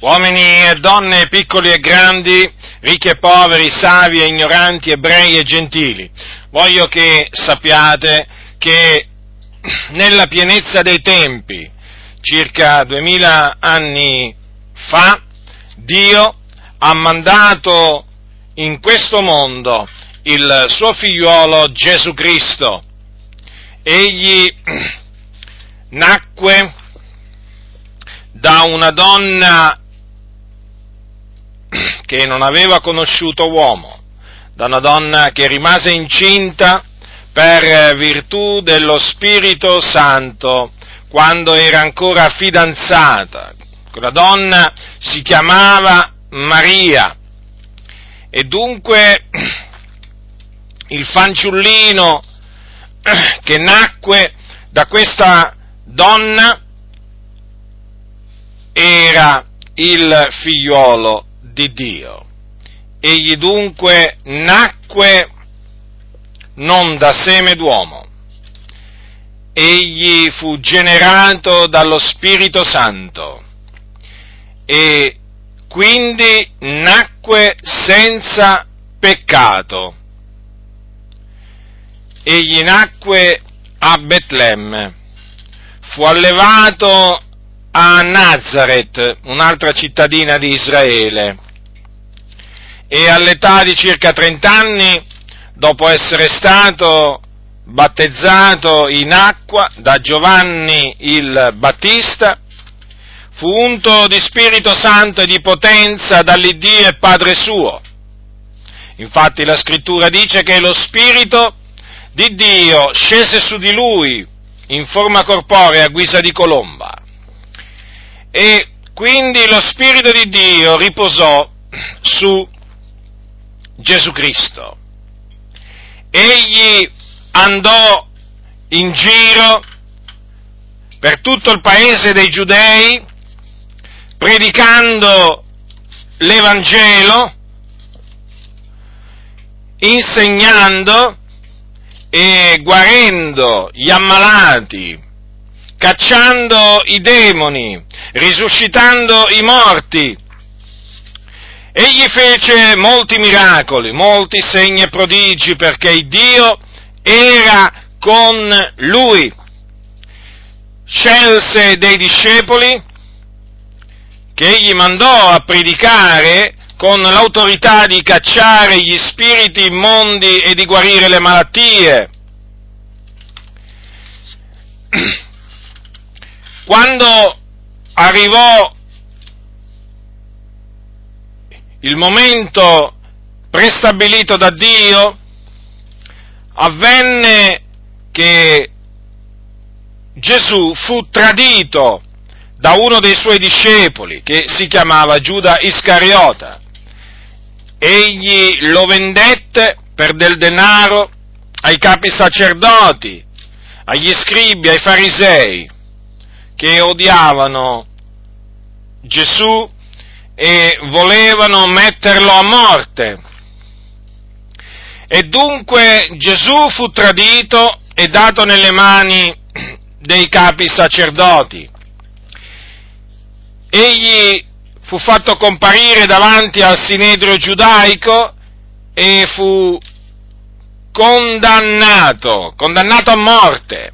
uomini e donne, piccoli e grandi, ricchi e poveri, savi e ignoranti, ebrei e gentili. Voglio che sappiate che nella pienezza dei tempi, circa duemila anni fa, Dio ha mandato in questo mondo il suo figliuolo Gesù Cristo. Egli nacque da una donna che non aveva conosciuto uomo, da una donna che rimase incinta per virtù dello Spirito Santo quando era ancora fidanzata. Quella donna si chiamava Maria e dunque il fanciullino che nacque da questa donna era il figliuolo di Dio. Egli dunque nacque non da seme d'uomo, egli fu generato dallo Spirito Santo e quindi nacque senza peccato. Egli nacque a Betlemme, fu allevato a Nazareth, un'altra cittadina di Israele, e all'età di circa 30 anni, dopo essere stato battezzato in acqua da Giovanni il Battista, fu unto di Spirito Santo e di potenza dall'Iddio e Padre suo. Infatti la scrittura dice che lo Spirito di Dio scese su di lui in forma corporea a guisa di colomba e quindi lo Spirito di Dio riposò su Gesù Cristo. Egli andò in giro per tutto il paese dei giudei, predicando l'Evangelo, insegnando e guarendo gli ammalati, cacciando i demoni, risuscitando i morti. Egli fece molti miracoli, molti segni e prodigi perché Dio era con lui. Scelse dei discepoli che egli mandò a predicare con l'autorità di cacciare gli spiriti immondi e di guarire le malattie. Quando arrivò il momento prestabilito da Dio, avvenne che Gesù fu tradito da uno dei suoi discepoli, che si chiamava Giuda Iscariota. Egli lo vendette per del denaro ai capi sacerdoti, agli scribi, ai farisei, che odiavano Gesù e volevano metterlo a morte. E dunque Gesù fu tradito e dato nelle mani dei capi sacerdoti. Egli fu fatto comparire davanti al sinedrio giudaico e fu condannato, condannato a morte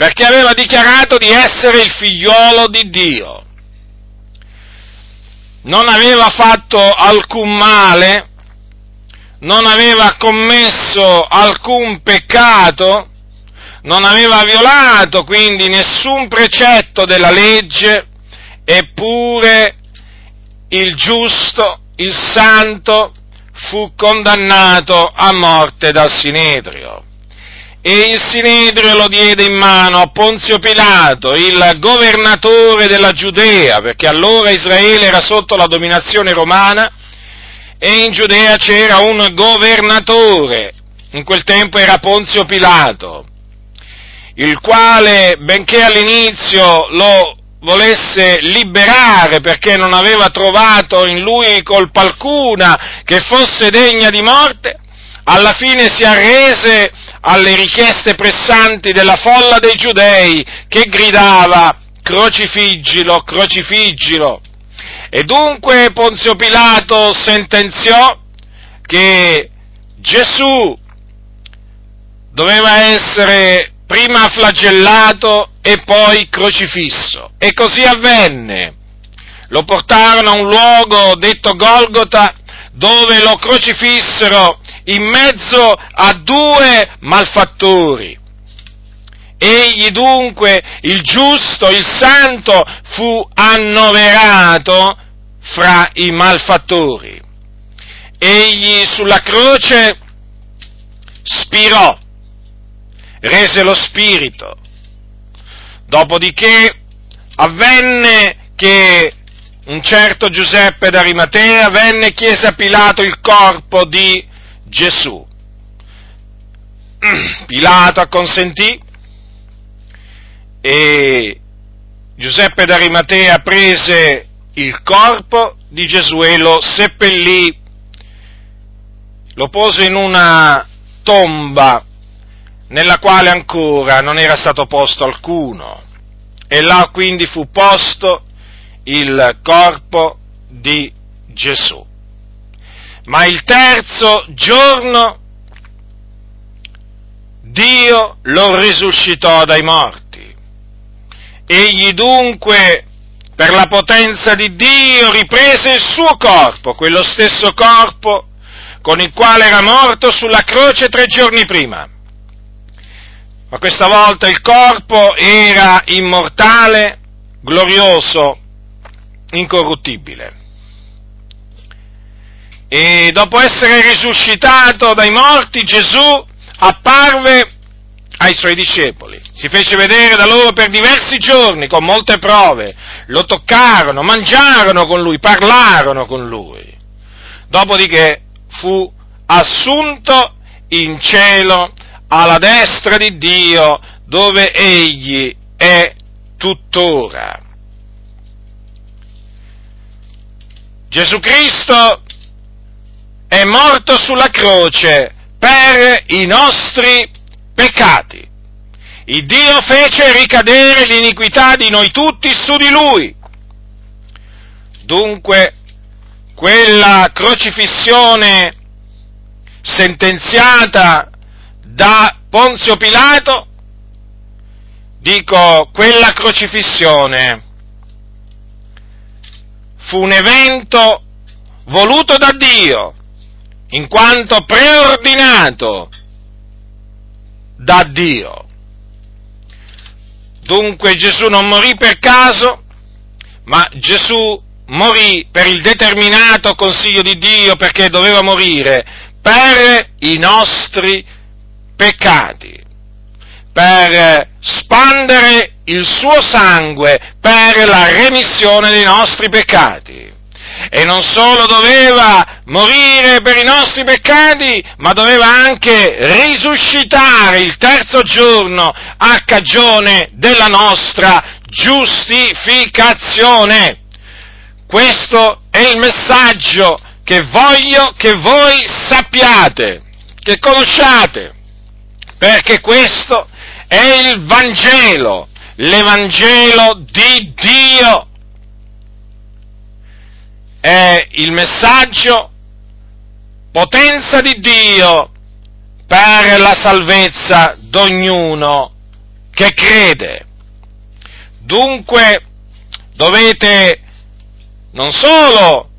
perché aveva dichiarato di essere il figliolo di Dio. Non aveva fatto alcun male, non aveva commesso alcun peccato, non aveva violato quindi nessun precetto della legge, eppure il giusto, il santo, fu condannato a morte dal Sinedrio e il Sinedrio lo diede in mano a Ponzio Pilato, il governatore della Giudea, perché allora Israele era sotto la dominazione romana e in Giudea c'era un governatore, in quel tempo era Ponzio Pilato, il quale, benché all'inizio lo volesse liberare perché non aveva trovato in lui colpa alcuna che fosse degna di morte, alla fine si arrese alle richieste pressanti della folla dei giudei che gridava crocifiggilo, crocifiggilo. E dunque Ponzio Pilato sentenziò che Gesù doveva essere prima flagellato e poi crocifisso. E così avvenne. Lo portarono a un luogo detto Golgota dove lo crocifissero in mezzo a due malfattori. Egli dunque, il giusto, il santo, fu annoverato fra i malfattori. Egli sulla croce spirò, rese lo spirito. Dopodiché avvenne che un certo Giuseppe d'Arimatea venne e chiese a Pilato il corpo di Gesù. Pilato acconsentì e Giuseppe d'Arimatea prese il corpo di Gesù e lo seppellì, lo pose in una tomba nella quale ancora non era stato posto alcuno e là quindi fu posto il corpo di Gesù. Ma il terzo giorno Dio lo risuscitò dai morti. Egli dunque, per la potenza di Dio, riprese il suo corpo, quello stesso corpo con il quale era morto sulla croce tre giorni prima. Ma questa volta il corpo era immortale, glorioso, incorruttibile. E dopo essere risuscitato dai morti, Gesù apparve ai suoi discepoli. Si fece vedere da loro per diversi giorni, con molte prove. Lo toccarono, mangiarono con lui, parlarono con lui. Dopodiché fu assunto in cielo alla destra di Dio, dove egli è tuttora. Gesù Cristo è morto sulla croce per i nostri peccati. Il Dio fece ricadere l'iniquità di noi tutti su di lui. Dunque, quella crocifissione sentenziata da Ponzio Pilato, dico, quella crocifissione fu un evento voluto da Dio, in quanto preordinato da Dio. Dunque Gesù non morì per caso, ma Gesù morì per il determinato consiglio di Dio perché doveva morire per i nostri peccati, per spandere il suo sangue per la remissione dei nostri peccati. E non solo doveva morire per i nostri peccati, ma doveva anche risuscitare il terzo giorno a cagione della nostra giustificazione. Questo è il messaggio che voglio che voi sappiate, che conosciate, perché questo è il Vangelo l'Evangelo di Dio. È il messaggio potenza di Dio per la salvezza d'ognuno che crede. Dunque dovete non solo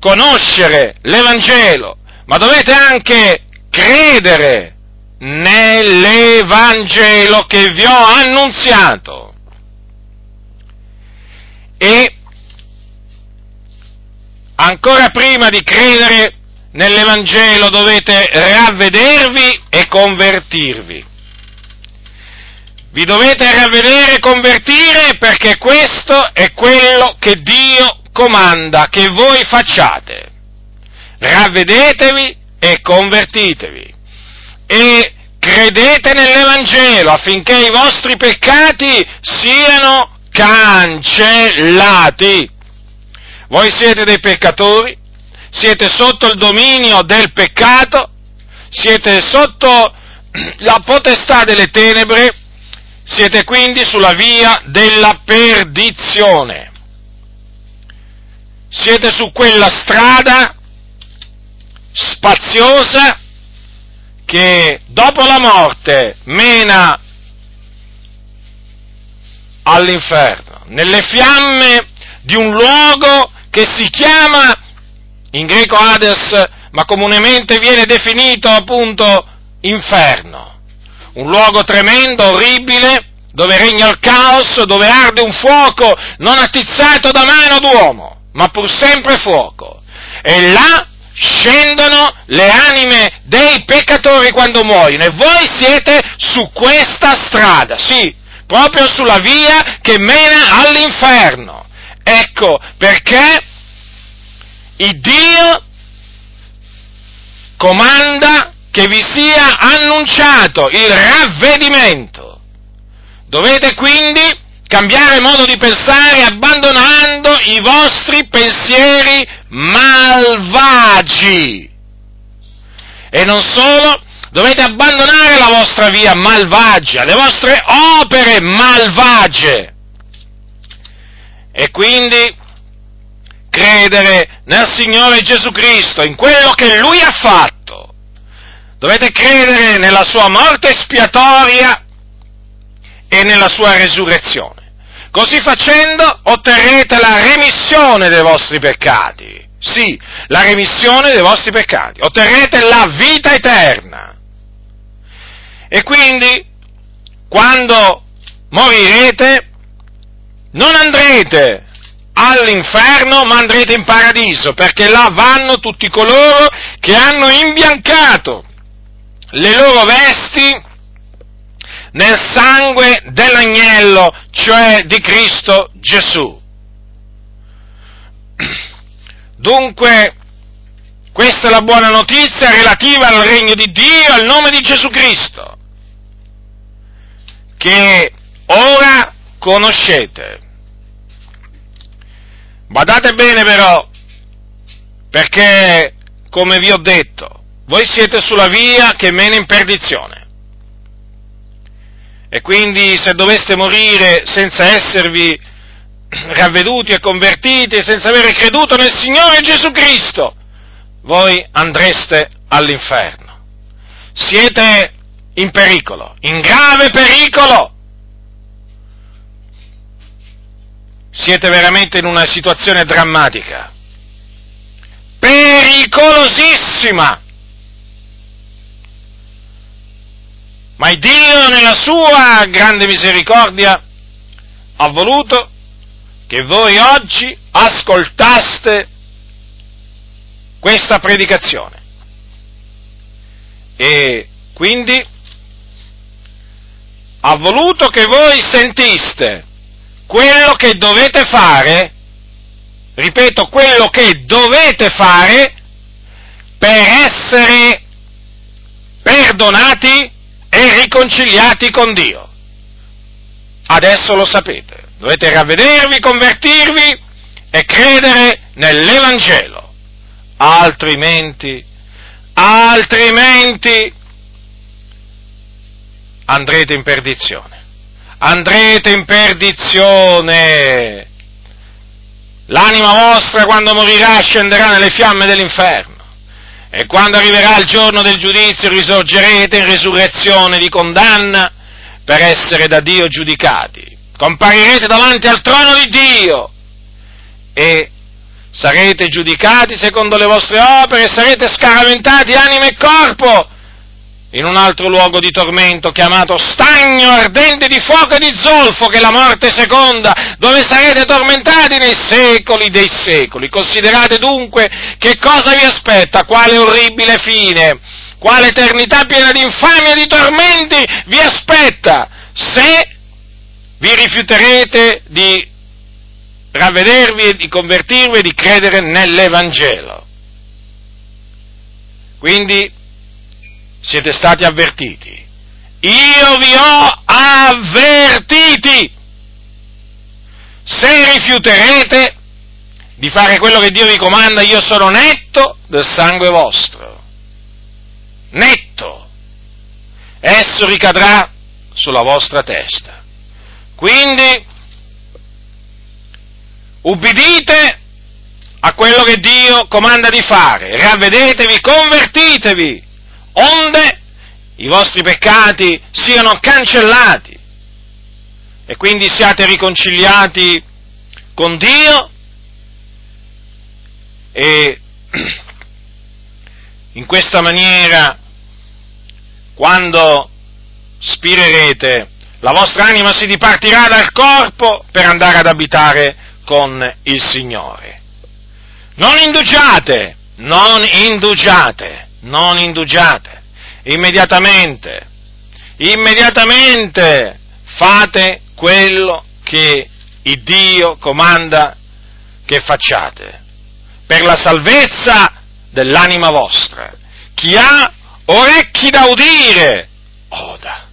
conoscere l'Evangelo, ma dovete anche credere nell'Evangelo che vi ho annunziato. E ancora prima di credere nell'Evangelo dovete ravvedervi e convertirvi. Vi dovete ravvedere e convertire perché questo è quello che Dio comanda che voi facciate. Ravvedetevi e convertitevi e credete nell'Evangelo affinché i vostri peccati siano cancellati. Voi siete dei peccatori, siete sotto il dominio del peccato, siete sotto la potestà delle tenebre, siete quindi sulla via della perdizione. siete su quella strada spaziosa che dopo la morte mena all'inferno, nelle fiamme di un luogo che si chiama in greco Hades, ma comunemente viene definito appunto inferno. Un luogo tremendo, orribile, dove regna il caos, dove arde un fuoco non attizzato da mano d'uomo, ma pur sempre fuoco. E là scendono le anime dei peccatori quando muoiono e voi siete su questa strada, sì, proprio sulla via che mena all'inferno. Ecco perché il Dio comanda che vi sia annunciato il ravvedimento. Dovete quindi cambiare modo di pensare abbandonando i vostri pensieri malvagi. E non solo, dovete abbandonare la vostra via malvagia, le vostre opere malvagie. E quindi credere nel Signore Gesù Cristo, in quello che Lui ha fatto. Dovete credere nella sua morte espiatoria e nella sua resurrezione. Così facendo otterrete la remissione dei vostri peccati. Sì, la remissione dei vostri peccati. Otterrete la vita eterna. E quindi, quando morirete, non andrete all'inferno, ma andrete in paradiso, perché là vanno tutti coloro che hanno imbiancato le loro vesti nel sangue dell'agnello, cioè di Cristo Gesù. Dunque, questa è la buona notizia relativa al regno di Dio, al nome di Gesù Cristo, che ora conoscete. Badate bene però, perché, come vi ho detto, voi siete sulla via che mena in perdizione. E quindi se doveste morire senza esservi ravveduti e convertiti, senza avere creduto nel Signore Gesù Cristo, voi andreste all'inferno. Siete in pericolo, in grave pericolo. Siete veramente in una situazione drammatica, pericolosissima. Ma Dio, nella sua grande misericordia, ha voluto che voi oggi ascoltaste questa predicazione. E quindi ha voluto che voi sentiste quello che dovete fare, ripeto, quello che dovete fare per essere perdonati e riconciliati con Dio. Adesso lo sapete, dovete ravvedervi, convertirvi e credere nell'Evangelo, altrimenti, altrimenti andrete in perdizione. Andrete in perdizione. L'anima vostra quando morirà scenderà nelle fiamme dell'inferno. E quando arriverà il giorno del giudizio risorgerete in risurrezione di condanna per essere da Dio giudicati. Comparirete davanti al trono di Dio e sarete giudicati secondo le vostre opere, sarete scaraventati anima e corpo in un altro luogo di tormento chiamato stagno ardente di fuoco e di zolfo, che è la morte seconda, dove sarete tormentati nei secoli dei secoli. Considerate dunque che cosa vi aspetta, quale orribile fine, quale eternità piena di infamia e di tormenti vi aspetta, se vi rifiuterete di ravvedervi e di convertirvi e di credere nell'Evangelo. Quindi siete stati avvertiti. Io vi ho avvertiti. Se rifiuterete di fare quello che Dio vi comanda, io sono netto del sangue vostro. Netto. Esso ricadrà sulla vostra testa. Quindi, ubbidite a quello che Dio comanda di fare, ravvedetevi, convertitevi, onde i vostri peccati siano cancellati e quindi siate riconciliati con Dio e in questa maniera quando spirerete la vostra anima si dipartirà dal corpo per andare ad abitare con il Signore. Non indugiate, non indugiate, non indugiate. Immediatamente, immediatamente fate quello che il Dio comanda che facciate per la salvezza dell'anima vostra. Chi ha orecchi da udire, oda.